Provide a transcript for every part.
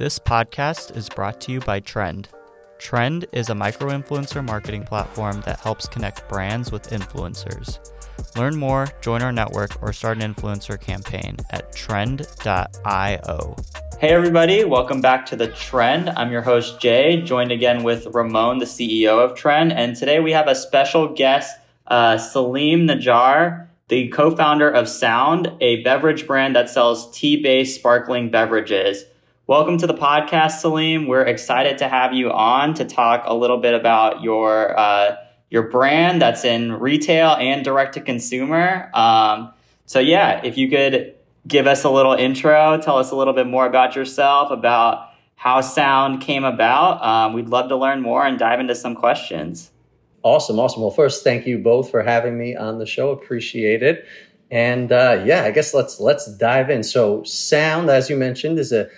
This podcast is brought to you by Trend. Trend is a micro influencer marketing platform that helps connect brands with influencers. Learn more, join our network, or start an influencer campaign at trend.io. Hey, everybody, welcome back to The Trend. I'm your host, Jay, joined again with Ramon, the CEO of Trend. And today we have a special guest, uh, Salim Najjar, the co founder of Sound, a beverage brand that sells tea based sparkling beverages. Welcome to the podcast, Salim. We're excited to have you on to talk a little bit about your uh, your brand that's in retail and direct to consumer. Um, so yeah, if you could give us a little intro, tell us a little bit more about yourself, about how sound came about. Um, we'd love to learn more and dive into some questions. Awesome, awesome. Well, first, thank you both for having me on the show. Appreciate it. And uh, yeah, I guess let's let's dive in. So, sound, as you mentioned, is a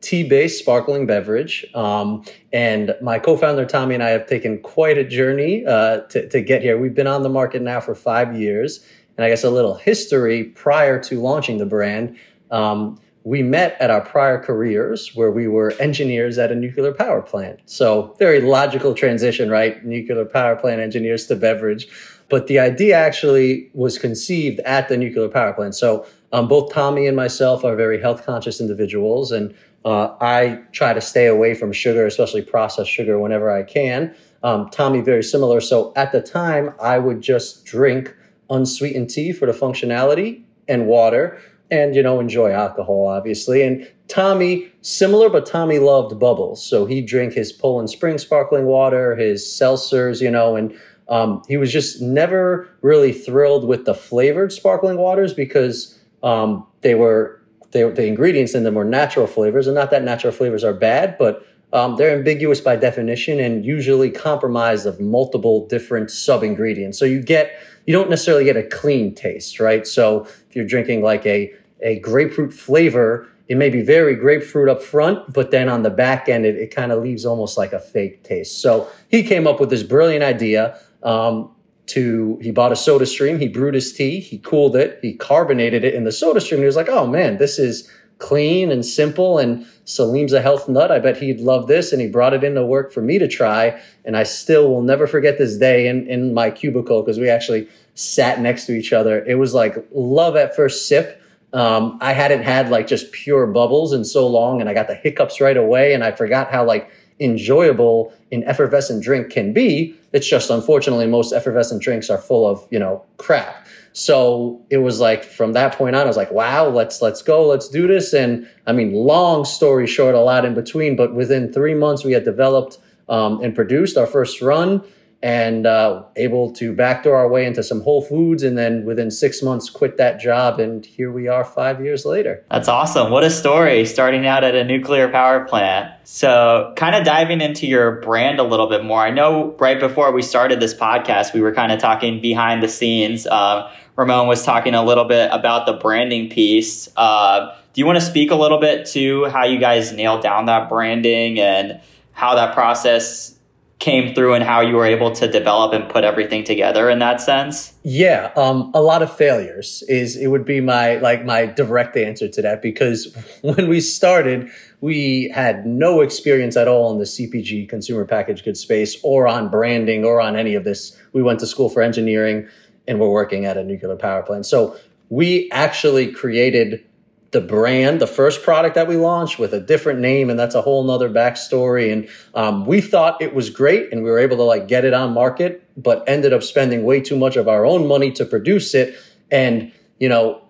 tea-based sparkling beverage. Um, and my co-founder Tommy and I have taken quite a journey uh, to, to get here. We've been on the market now for five years, and I guess a little history prior to launching the brand. Um, we met at our prior careers where we were engineers at a nuclear power plant. So very logical transition, right? Nuclear power plant engineers to beverage. But the idea actually was conceived at the nuclear power plant. So um, both Tommy and myself are very health conscious individuals and uh, I try to stay away from sugar, especially processed sugar, whenever I can. Um, Tommy, very similar. So at the time, I would just drink unsweetened tea for the functionality and water and, you know, enjoy alcohol, obviously. And Tommy, similar, but Tommy loved bubbles. So he'd drink his Poland Spring sparkling water, his seltzers, you know, and um, he was just never really thrilled with the flavored sparkling waters because um, they were they, the ingredients in them are natural flavors, and not that natural flavors are bad, but um, they're ambiguous by definition and usually comprised of multiple different sub ingredients. So you get you don't necessarily get a clean taste, right? So if you're drinking like a a grapefruit flavor, it may be very grapefruit up front, but then on the back end, it, it kind of leaves almost like a fake taste. So he came up with this brilliant idea. Um, to he bought a SodaStream he brewed his tea he cooled it he carbonated it in the SodaStream. He was like oh man this is clean and simple and salim's a health nut. I bet he'd love this and he brought it into work for me to try and i still will never forget this day in, in my cubicle because we actually sat next to each other. It was like love at first sip. Um, i hadn't had like just pure bubbles in so long and i got the hiccups right away and i forgot how like enjoyable an effervescent drink can be. It's just unfortunately most effervescent drinks are full of, you know, crap. So it was like from that point on, I was like, wow, let's let's go, let's do this. And I mean, long story short, a lot in between, but within three months we had developed um, and produced our first run and uh, able to backdoor our way into some Whole Foods, and then within six months quit that job, and here we are five years later. That's awesome! What a story! Starting out at a nuclear power plant. So, kind of diving into your brand a little bit more. I know right before we started this podcast, we were kind of talking behind the scenes. Uh, Ramon was talking a little bit about the branding piece. Uh, do you want to speak a little bit to how you guys nailed down that branding and how that process came through and how you were able to develop and put everything together in that sense? Yeah, um, a lot of failures is it would be my like my direct answer to that because when we started, we had no experience at all in the CPG consumer packaged goods space or on branding or on any of this. We went to school for engineering and we're working at a nuclear power plant. So we actually created the brand, the first product that we launched with a different name, and that's a whole nother backstory. And um, we thought it was great, and we were able to like get it on market, but ended up spending way too much of our own money to produce it. And you know,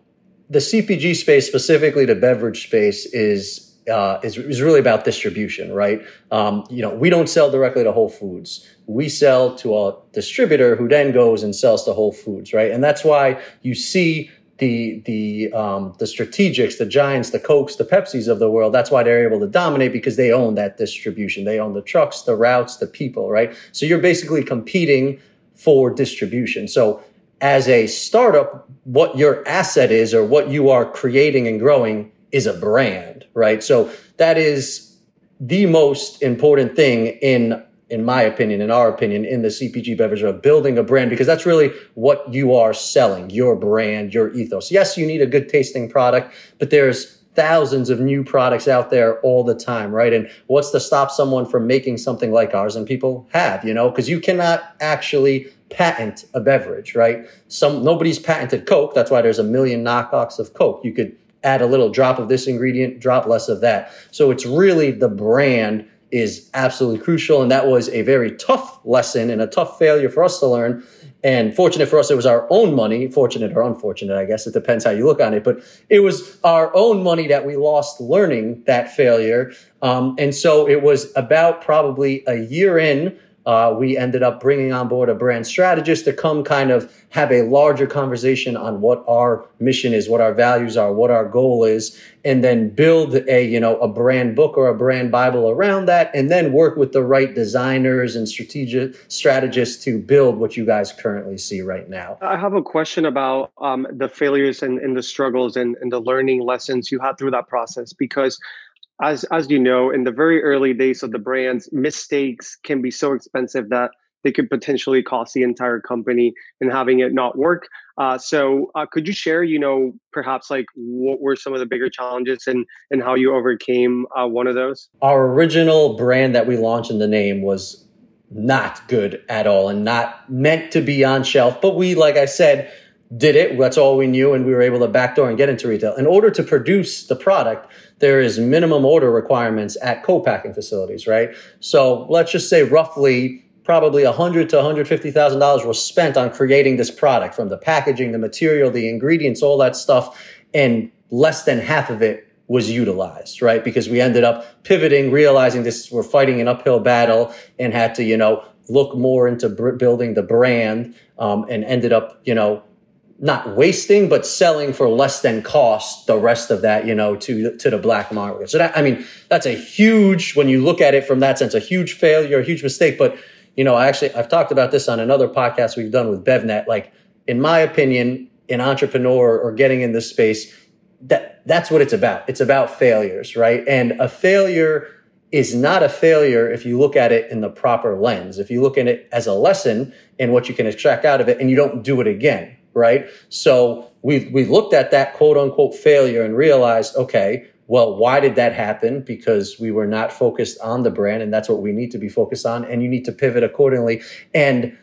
the CPG space, specifically the beverage space, is uh, is, is really about distribution, right? Um, you know, we don't sell directly to Whole Foods. We sell to a distributor who then goes and sells to Whole Foods, right? And that's why you see the the um, the strategics, the giants, the cokes, the Pepsis of the world. That's why they're able to dominate because they own that distribution. They own the trucks, the routes, the people, right? So you're basically competing for distribution. So as a startup, what your asset is or what you are creating and growing is a brand, right? So that is the most important thing in in my opinion, in our opinion, in the CPG beverage of building a brand, because that's really what you are selling, your brand, your ethos. Yes, you need a good tasting product, but there's thousands of new products out there all the time, right? And what's to stop someone from making something like ours? And people have, you know, because you cannot actually patent a beverage, right? Some nobody's patented Coke. That's why there's a million knockoffs of Coke. You could add a little drop of this ingredient, drop less of that. So it's really the brand is absolutely crucial. And that was a very tough lesson and a tough failure for us to learn and fortunate for us, it was our own money. Fortunate or unfortunate, I guess it depends how you look on it. But it was our own money that we lost learning that failure. Um, and so it was about probably a year in uh, we ended up bringing on board a brand strategist to come kind of have a larger conversation on what our mission is, what our values are, what our goal is, and then build a, you know, a brand book or a brand Bible around that, and then work with the right designers and strategic strategists to build what you guys currently see right now. I have a question about um, the failures and, and the struggles and, and the learning lessons you had through that process because as as you know, in the very early days of the brands, mistakes can be so expensive that they could potentially cost the entire company and having it not work. Uh, so, uh, could you share, you know, perhaps like what were some of the bigger challenges and and how you overcame uh, one of those? Our original brand that we launched in the name was not good at all and not meant to be on shelf. But we, like I said, did it. That's all we knew, and we were able to backdoor and get into retail. In order to produce the product, there is minimum order requirements at co-packing facilities, right? So let's just say roughly probably a hundred to hundred fifty thousand dollars was spent on creating this product, from the packaging, the material, the ingredients, all that stuff, and less than half of it was utilized, right? Because we ended up pivoting, realizing this we're fighting an uphill battle, and had to, you know, look more into building the brand, um, and ended up, you know, not wasting, but selling for less than cost the rest of that, you know, to, to the black market. So that, I mean, that's a huge, when you look at it from that sense, a huge failure, a huge mistake. But, you know, I actually, I've talked about this on another podcast we've done with BevNet. Like, in my opinion, an entrepreneur or getting in this space, that, that's what it's about. It's about failures, right? And a failure is not a failure if you look at it in the proper lens. If you look at it as a lesson and what you can extract out of it and you don't do it again, right? So we we looked at that quote unquote failure and realized, okay, well, why did that happen? Because we were not focused on the brand, and that's what we need to be focused on. And you need to pivot accordingly. And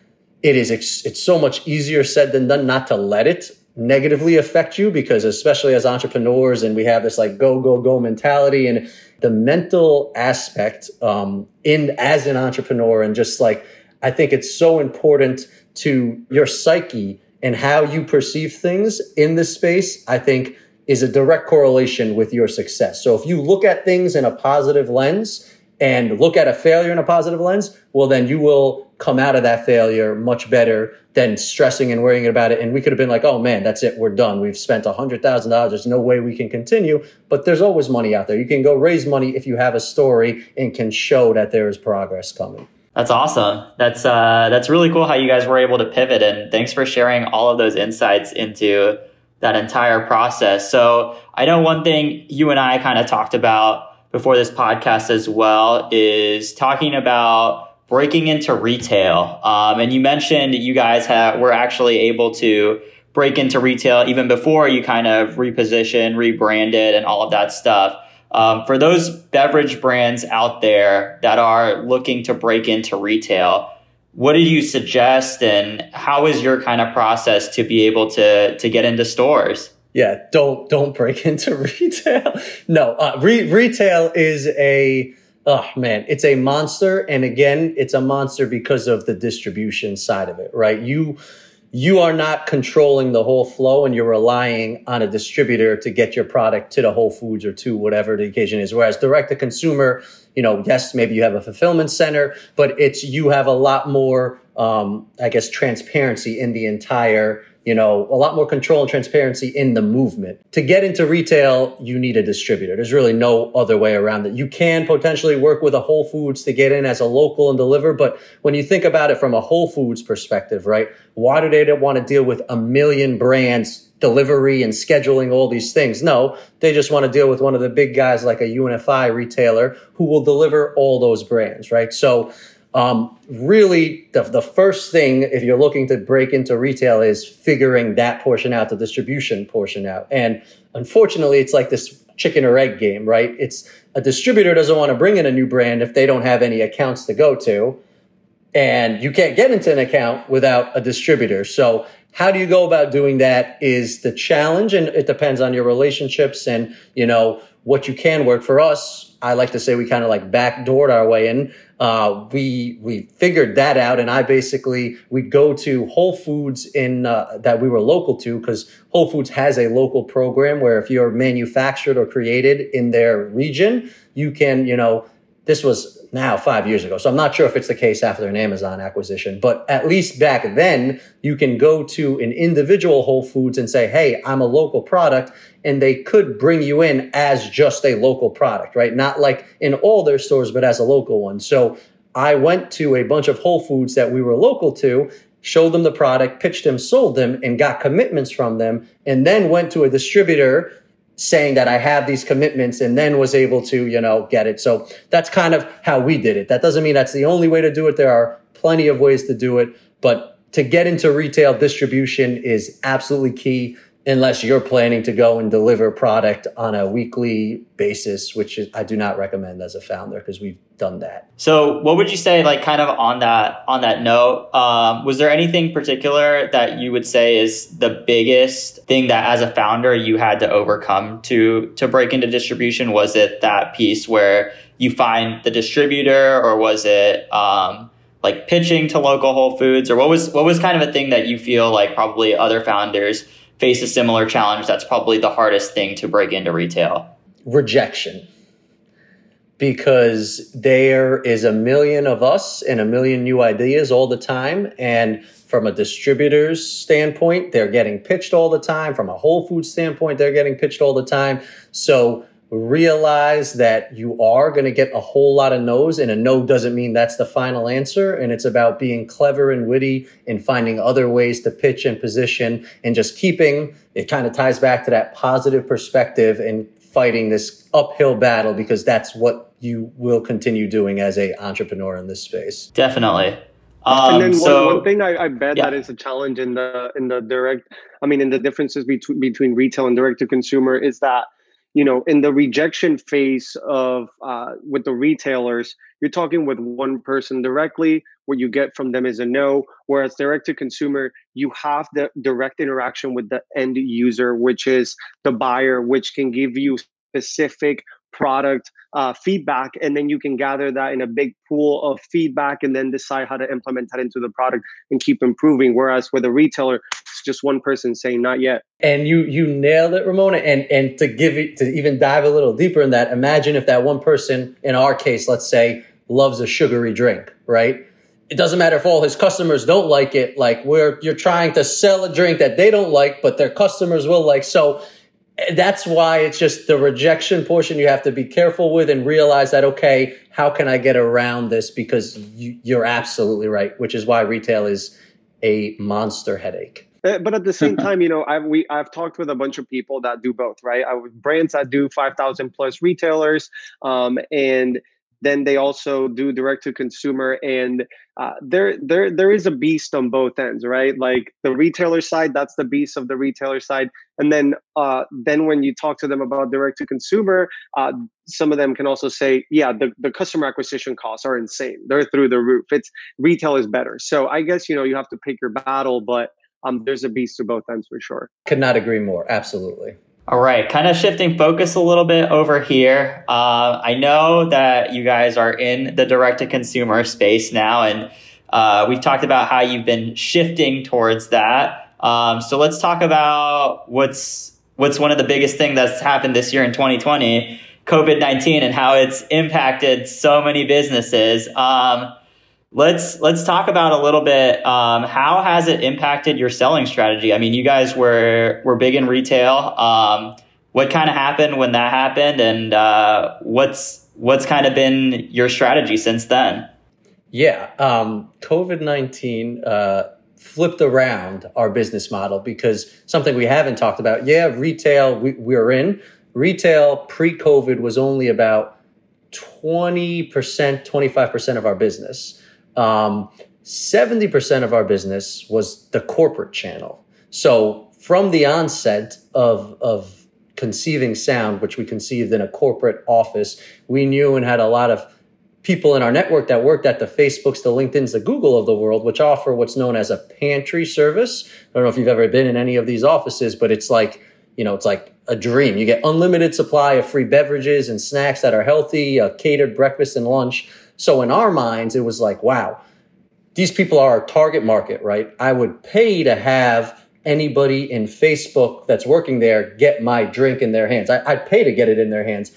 it is it's so much easier said than done not to let it negatively affect you because especially as entrepreneurs and we have this like go go go mentality and the mental aspect um, in as an entrepreneur and just like i think it's so important to your psyche and how you perceive things in this space, I think is a direct correlation with your success. So if you look at things in a positive lens and look at a failure in a positive lens, well, then you will come out of that failure much better than stressing and worrying about it. And we could have been like, oh man, that's it. We're done. We've spent a hundred thousand dollars. There's no way we can continue, but there's always money out there. You can go raise money if you have a story and can show that there is progress coming. That's awesome. That's uh, that's really cool how you guys were able to pivot, and thanks for sharing all of those insights into that entire process. So I know one thing you and I kind of talked about before this podcast as well is talking about breaking into retail. Um, and you mentioned you guys have were actually able to break into retail even before you kind of reposition, rebranded, and all of that stuff. Um, for those beverage brands out there that are looking to break into retail, what do you suggest and how is your kind of process to be able to to get into stores? Yeah, don't don't break into retail. No, uh, re- retail is a oh man, it's a monster, and again, it's a monster because of the distribution side of it, right? You you are not controlling the whole flow and you're relying on a distributor to get your product to the Whole Foods or to whatever the occasion is. Whereas direct to consumer, you know, yes, maybe you have a fulfillment center, but it's you have a lot more, um, I guess, transparency in the entire you know, a lot more control and transparency in the movement. To get into retail, you need a distributor. There's really no other way around it. You can potentially work with a Whole Foods to get in as a local and deliver, but when you think about it from a Whole Foods perspective, right? Why do they want to deal with a million brands delivery and scheduling all these things. No, they just want to deal with one of the big guys like a UNFI retailer who will deliver all those brands, right? So um, really, the, the first thing, if you're looking to break into retail, is figuring that portion out, the distribution portion out. And unfortunately, it's like this chicken or egg game, right? It's a distributor doesn't want to bring in a new brand if they don't have any accounts to go to. And you can't get into an account without a distributor. So how do you go about doing that is the challenge and it depends on your relationships and, you know, what you can work for us. I like to say we kind of like backdoored our way in. Uh, we we figured that out, and I basically we'd go to Whole Foods in uh, that we were local to because Whole Foods has a local program where if you're manufactured or created in their region, you can you know this was now five years ago. So I'm not sure if it's the case after an Amazon acquisition, but at least back then you can go to an individual Whole Foods and say, Hey, I'm a local product. And they could bring you in as just a local product, right? Not like in all their stores, but as a local one. So I went to a bunch of Whole Foods that we were local to, showed them the product, pitched them, sold them, and got commitments from them, and then went to a distributor saying that I have these commitments and then was able to, you know, get it. So that's kind of how we did it. That doesn't mean that's the only way to do it. There are plenty of ways to do it, but to get into retail distribution is absolutely key unless you're planning to go and deliver product on a weekly basis, which I do not recommend as a founder because we've done that. So, what would you say, like, kind of on that on that note? Um, was there anything particular that you would say is the biggest thing that, as a founder, you had to overcome to to break into distribution? Was it that piece where you find the distributor, or was it um, like pitching to local Whole Foods, or what was what was kind of a thing that you feel like probably other founders face a similar challenge that's probably the hardest thing to break into retail? Rejection. Because there is a million of us and a million new ideas all the time. And from a distributor's standpoint, they're getting pitched all the time. From a Whole Food standpoint, they're getting pitched all the time. So realize that you are going to get a whole lot of no's and a no doesn't mean that's the final answer and it's about being clever and witty and finding other ways to pitch and position and just keeping it kind of ties back to that positive perspective and fighting this uphill battle because that's what you will continue doing as a entrepreneur in this space definitely um, and then so, one, one thing I, I bet yeah. that is a challenge in the in the direct i mean in the differences between between retail and direct to consumer is that you know in the rejection phase of uh, with the retailers you're talking with one person directly. What you get from them is a no. Whereas direct to consumer you have the direct interaction with the end user which is the buyer which can give you specific product uh, feedback and then you can gather that in a big pool of feedback and then decide how to implement that into the product and keep improving. Whereas with a retailer it's just one person saying not yet. And you you nailed it ramona. And and to give it to even dive a little deeper in that imagine if that one person in our case let's say loves a sugary drink right? It doesn't matter if all his customers don't like it like we're you're trying to sell a drink that they don't like but their customers will like. So that's why it's just the rejection portion you have to be careful with and realize that okay how can i get around this? Because you, are absolutely right which is why retail is a monster headache. Uh, but at the same time you know i've we i've talked with a bunch of people that do both right? I, brands that do 5000 plus retailers um, and then they also do direct to consumer and uh, there there there is a beast on both ends right? Like the retailer side that's the beast of the retailer side and then uh, then when you talk to them about direct to consumer uh, some of them can also say yeah the, the customer acquisition costs are insane. They're through the roof. It's retail is better. So i guess you know you have to pick your battle but um, there's a beast to both ends for sure. Could not agree more. Absolutely all right, kind of shifting focus a little bit over here. Uh, I know that you guys are in the direct to consumer space now, and uh, we've talked about how you've been shifting towards that. Um, so let's talk about what's what's one of the biggest things that's happened this year in 2020, COVID 19, and how it's impacted so many businesses. Um, let's let's talk about a little bit um, how has it impacted your selling strategy? I mean you guys were were big in retail. Um, what kind of happened when that happened? And uh, what's what's kind of been your strategy since then? Yeah um, covid-19 uh, flipped around our business model because something we haven't talked about. Yeah retail we, we're in. Retail pre-covid was only about 20% 25% of our business um, 70% of our business was the corporate channel. So from the onset of, of conceiving sound, which we conceived in a corporate office, we knew and had a lot of people in our network that worked at the Facebooks, the LinkedIn's, the Google of the world, which offer what's known as a pantry service. I don't know if you've ever been in any of these offices, but it's like, you know, it's like a dream. You get unlimited supply of free beverages and snacks that are healthy, a catered breakfast and lunch. So in our minds, it was like, wow, these people are our target market, right? I would pay to have anybody in Facebook that's working there get my drink in their hands. I, would pay to get it in their hands.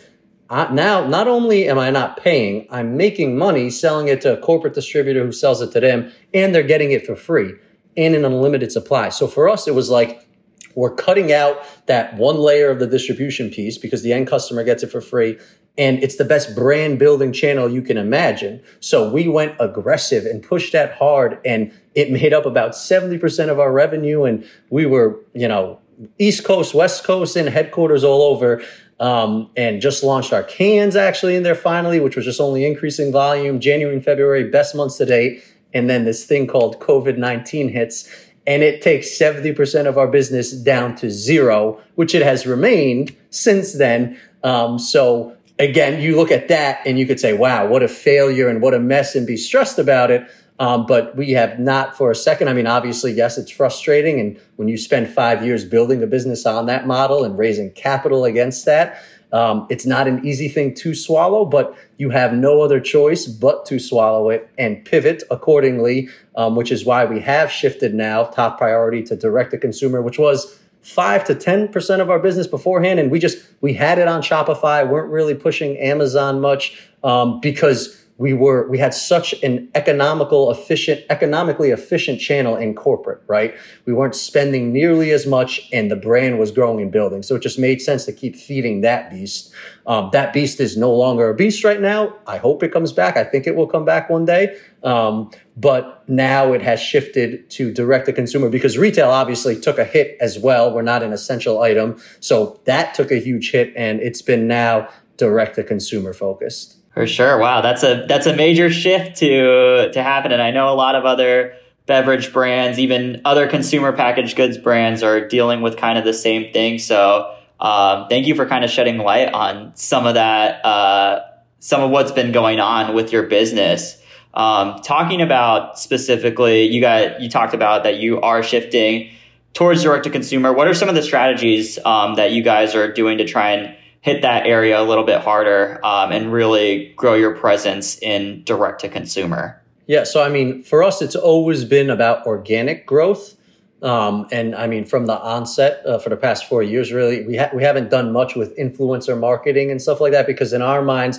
I, now, not only am I not paying, I'm making money selling it to a corporate distributor who sells it to them, and they're getting it for free and in unlimited supply. So for us, it was like, we're cutting out that one layer of the distribution piece because the end customer gets it for free. And it's the best brand building channel you can imagine. So we went aggressive and pushed that hard and it made up about 70% of our revenue. And we were, you know, East Coast, West Coast, and headquarters all over. Um, and just launched our cans actually in there finally, which was just only increasing volume. January and February, best months to date. And then this thing called COVID 19 hits and it takes 70% of our business down to zero, which it has remained since then. Um, so again, you look at that and you could say, wow, what a failure and what a mess and be stressed about it. Um, but we have not for a second. I mean, obviously, yes, it's frustrating. And when you spend five years building a business on that model and raising capital against that, um, it's not an easy thing to swallow, but you have no other choice but to swallow it and pivot accordingly, um, which is why we have shifted now top priority to direct to consumer, which was five to 10% of our business beforehand. And we just, we had it on Shopify, weren't really pushing Amazon much um, because we were we had such an economical efficient economically efficient channel in corporate right? We weren't spending nearly as much and the brand was growing and building. So it just made sense to keep feeding that beast. Um, that beast is no longer a beast right now. I hope it comes back. I think it will come back one day. Um, but now it has shifted to direct to consumer because retail obviously took a hit as well. We're not an essential item. So that took a huge hit and it's been now direct to consumer focused for sure. Wow, that's a that's a major shift to to happen, and I know a lot of other beverage brands, even other consumer packaged goods brands, are dealing with kind of the same thing. So, um, thank you for kind of shedding light on some of that, uh, some of what's been going on with your business. Um, talking about specifically, you got you talked about that you are shifting towards direct to consumer. What are some of the strategies um, that you guys are doing to try and hit that area a little bit harder um, and really grow your presence in direct to consumer? Yeah, so I mean, for us, it's always been about organic growth. Um, and I mean, from the onset uh, for the past four years, really, we ha- we haven't done much with influencer marketing and stuff like that because in our minds,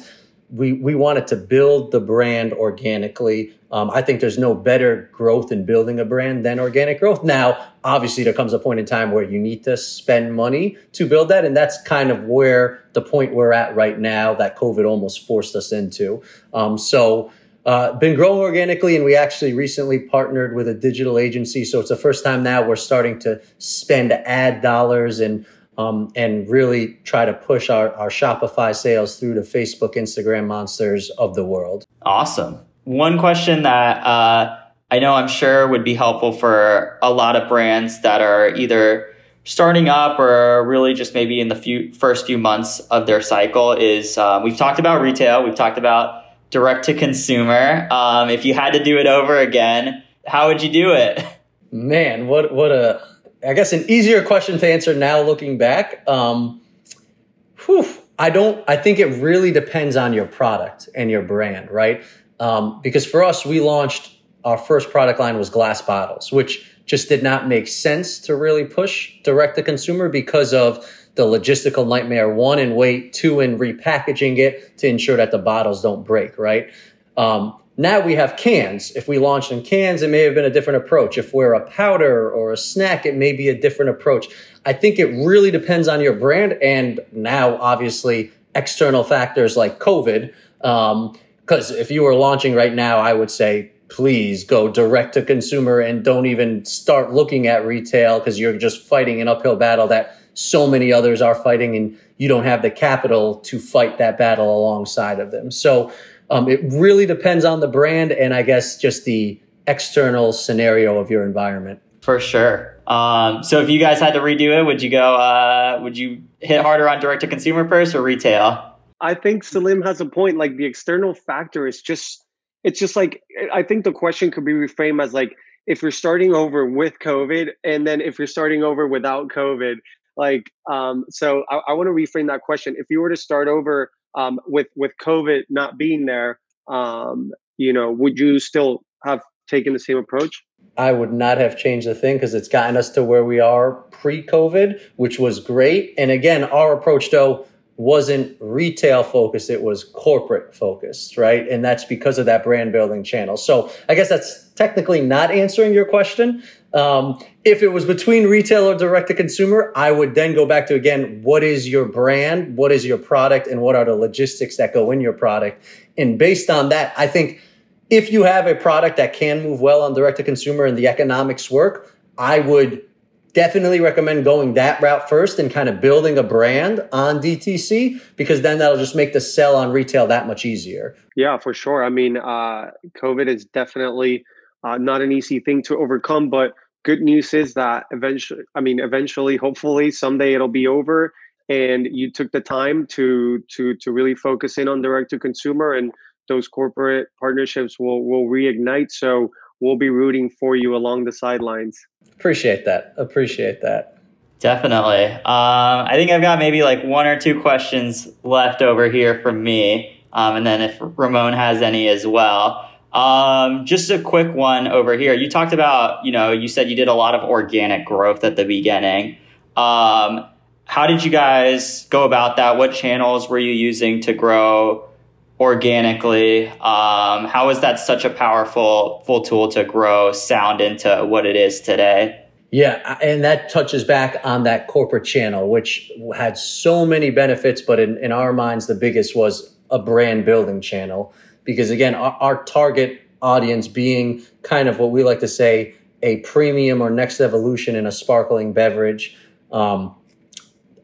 we we wanted to build the brand organically. Um, I think there's no better growth in building a brand than organic growth. Now, obviously, there comes a point in time where you need to spend money to build that, and that's kind of where the point we're at right now that COVID almost forced us into. Um, so. Uh, been growing organically, and we actually recently partnered with a digital agency. So it's the first time now we're starting to spend ad dollars and um, and really try to push our, our Shopify sales through the Facebook, Instagram monsters of the world. Awesome. One question that uh, I know I'm sure would be helpful for a lot of brands that are either starting up or really just maybe in the few first few months of their cycle is uh, we've talked about retail, we've talked about direct to consumer. Um, if you had to do it over again, how would you do it? Man, what what a I guess an easier question to answer now looking back. Um, whew, I don't, I think it really depends on your product and your brand, right? Um, because for us, we launched our first product line was glass bottles, which just did not make sense to really push direct to consumer because of the logistical nightmare. One, in weight, two, in repackaging it to ensure that the bottles don't break, right? Um, now we have cans. If we launched in cans, it may have been a different approach. If we're a powder or a snack, it may be a different approach. I think it really depends on your brand and now obviously external factors like COVID. Because um, if you were launching right now, I would say please go direct to consumer and don't even start looking at retail because you're just fighting an uphill battle that so many others are fighting and you don't have the capital to fight that battle alongside of them. So um, it really depends on the brand and I guess just the external scenario of your environment. For sure. Um, so if you guys had to redo it, would you go? Uh, would you hit harder on direct to consumer first or retail? I think Salim has a point. Like the external factor is just, it's just like, I think the question could be reframed as like, if you're starting over with COVID and then if you're starting over without COVID, like, um, so I, I want to reframe that question. If you were to start over um, with with COVID not being there, um, you know, would you still have taken the same approach? I would not have changed a thing because it's gotten us to where we are pre-COVID, which was great. And again, our approach though wasn't retail focused, it was corporate focused, right? And that's because of that brand building channel. So I guess that's technically not answering your question. Um, if it was between retail or direct to consumer, I would then go back to again, what is your brand? What is your product? And what are the logistics that go in your product? And based on that, I think if you have a product that can move well on direct to consumer and the economics work, I would definitely recommend going that route first and kind of building a brand on DTC because then that'll just make the sell on retail that much easier. Yeah, for sure. I mean, uh, COVID is definitely uh, not an easy thing to overcome, but good news is that eventually, I mean, eventually, hopefully, someday it'll be over, and you took the time to to to really focus in on direct to consumer, and those corporate partnerships will will reignite. So we'll be rooting for you along the sidelines. Appreciate that. Appreciate that. Definitely. Um, I think I've got maybe like one or two questions left over here from me. Um, and then if Ramon has any as well. Um, just a quick one over here. You talked about, you know, you said you did a lot of organic growth at the beginning. Um, how did you guys go about that? What channels were you using to grow organically? Um, how is that such a powerful full tool to grow sound into what it is today? Yeah, and that touches back on that corporate channel, which had so many benefits, but in, in our minds, the biggest was a brand building channel because again, our, our target audience being kind of what we like to say a premium or next evolution in a sparkling beverage. Um,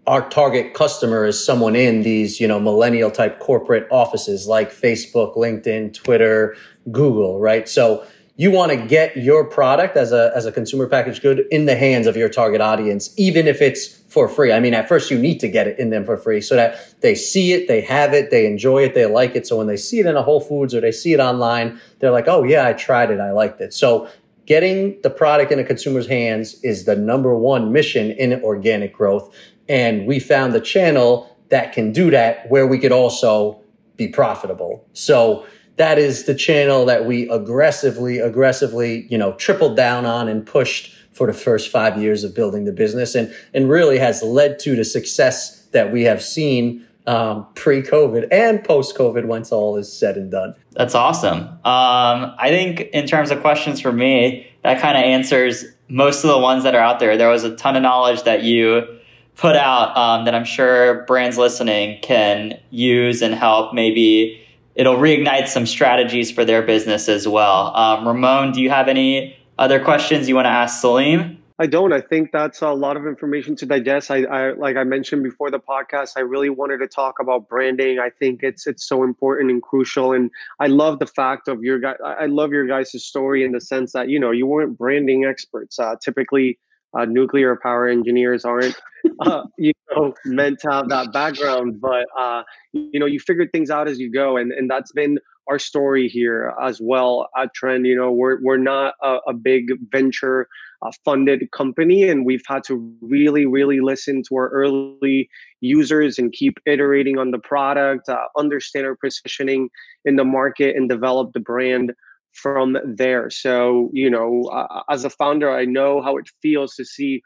our target customer is someone in these, you know, millennial type corporate offices like Facebook, LinkedIn, Twitter, Google, right? So you want to get your product as a as a consumer packaged good in the hands of your target audience, even if it's for free. I mean, at first you need to get it in them for free so that they see it, they have it, they enjoy it, they like it. So when they see it in a Whole Foods or they see it online, they're like, "Oh yeah, I tried it, I liked it." So getting the product in a consumer's hands is the number one mission in organic growth, and we found the channel that can do that where we could also be profitable. So that is the channel that we aggressively, aggressively, you know, tripled down on and pushed for the first five years of building the business and, and really has led to the success that we have seen um, pre-COVID and post-COVID once all is said and done. That's awesome. Um, I think in terms of questions for me, that kind of answers most of the ones that are out there. There was a ton of knowledge that you put out um, that I'm sure brands listening can use and help maybe it'll reignite some strategies for their business as well. Um, Ramon, do you have any other questions you want to ask Salim? I don't. I think that's a lot of information to digest. I, I, like I mentioned before the podcast, I really wanted to talk about branding. I think it's it's so important and crucial. And I love the fact of your guy. I love your guys' story in the sense that you know you weren't branding experts. Uh, typically, uh, nuclear power engineers aren't uh, you know meant to have that background but uh, you know you figured things out as you go and and that's been our story here as well at trend you know we're, we're not a, a big venture uh, funded company and we've had to really really listen to our early users and keep iterating on the product uh, understand our positioning in the market and develop the brand from there. So, you know, uh, as a founder, I know how it feels to see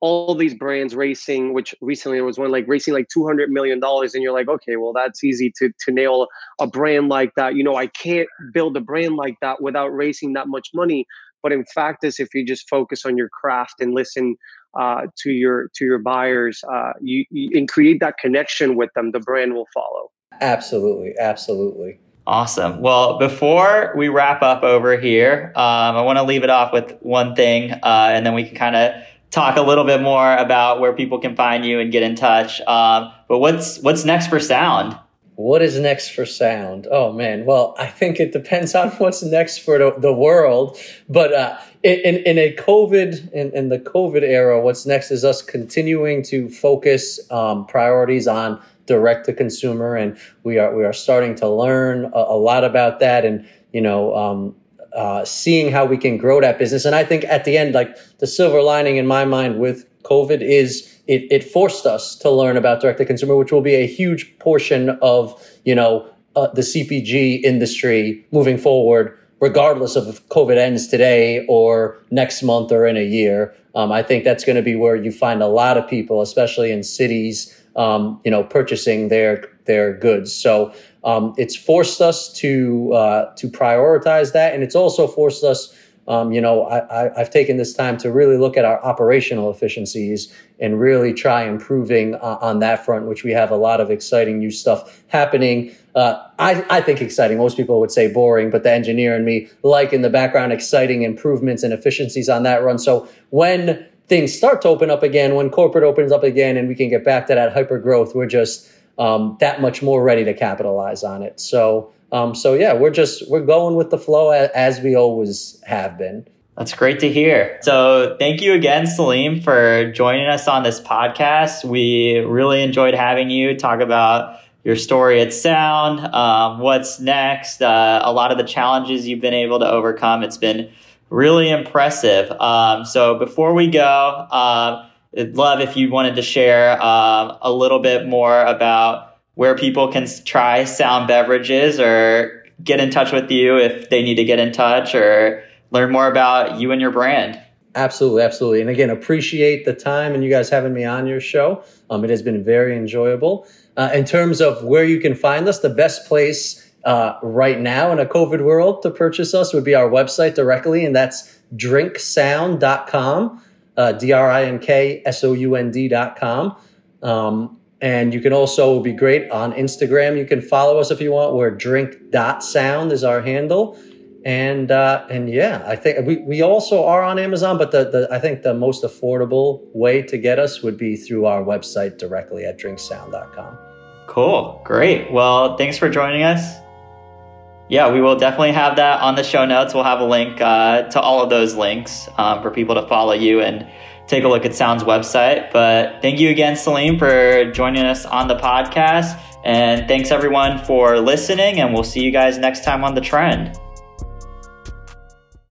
all these brands racing, which recently there was one like racing like $200 million. And you're like, okay, well, that's easy to, to nail a brand like that. You know, I can't build a brand like that without racing that much money. But in fact, is if you just focus on your craft and listen uh, to your to your buyers, uh, you, you and create that connection with them, the brand will follow. Absolutely, absolutely. Awesome. Well, before we wrap up over here, um, I want to leave it off with one thing, uh, and then we can kind of talk a little bit more about where people can find you and get in touch. Um, but what's what's next for Sound? What is next for sound? Oh man, well, I think it depends on what's next for the, the world. But uh, in, in a COVID, in, in the COVID era, what's next is us continuing to focus um, priorities on direct to consumer, and we are we are starting to learn a, a lot about that, and you know. Um, uh, seeing how we can grow that business. And I think at the end, like the silver lining in my mind with COVID is it, it forced us to learn about direct to consumer, which will be a huge portion of, you know, uh, the CPG industry moving forward, regardless of if COVID ends today or next month or in a year. Um, I think that's going to be where you find a lot of people, especially in cities, um, you know, purchasing their their goods. So um, it's forced us to uh, to prioritize that, and it's also forced us um, you know, I, have taken this time to really look at our operational efficiencies and really try improving uh, on that front, which we have a lot of exciting new stuff happening. Uh, I, I think exciting. Most people would say boring, but the engineer and me like in the background exciting improvements and efficiencies on that run. So when things start to open up again, when corporate opens up again, and we can get back to that hyper growth, we're just um, that much more ready to capitalize on it. So um, so yeah, we're just we're going with the flow as we always have been. That's great to hear. So thank you again, Salim, for joining us on this podcast. We really enjoyed having you talk about your story at Sound, um, what's next, uh, a lot of the challenges you've been able to overcome. It's been really impressive. Um, so before we go, uh, I'd love if you wanted to share uh, a little bit more about where people can try sound beverages or get in touch with you if they need to get in touch or learn more about you and your brand. Absolutely, absolutely. And again, appreciate the time and you guys having me on your show. Um, it has been very enjoyable. Uh, in terms of where you can find us, the best place uh, right now in a COVID world to purchase us would be our website directly, and that's drinksound.com, uh, D R I N K S O U N D.com. Um, and you can also be great on Instagram. You can follow us if you want. We're drink.sound is our handle. And uh, and yeah, I think we, we also are on Amazon, but the, the I think the most affordable way to get us would be through our website directly at drinksound.com. Cool. Great. Well, thanks for joining us. Yeah, we will definitely have that on the show notes. We'll have a link uh, to all of those links um, for people to follow you and take a look at Sound's website. But thank you again, Salim, for joining us on the podcast. And thanks everyone for listening, and we'll see you guys next time on The Trend.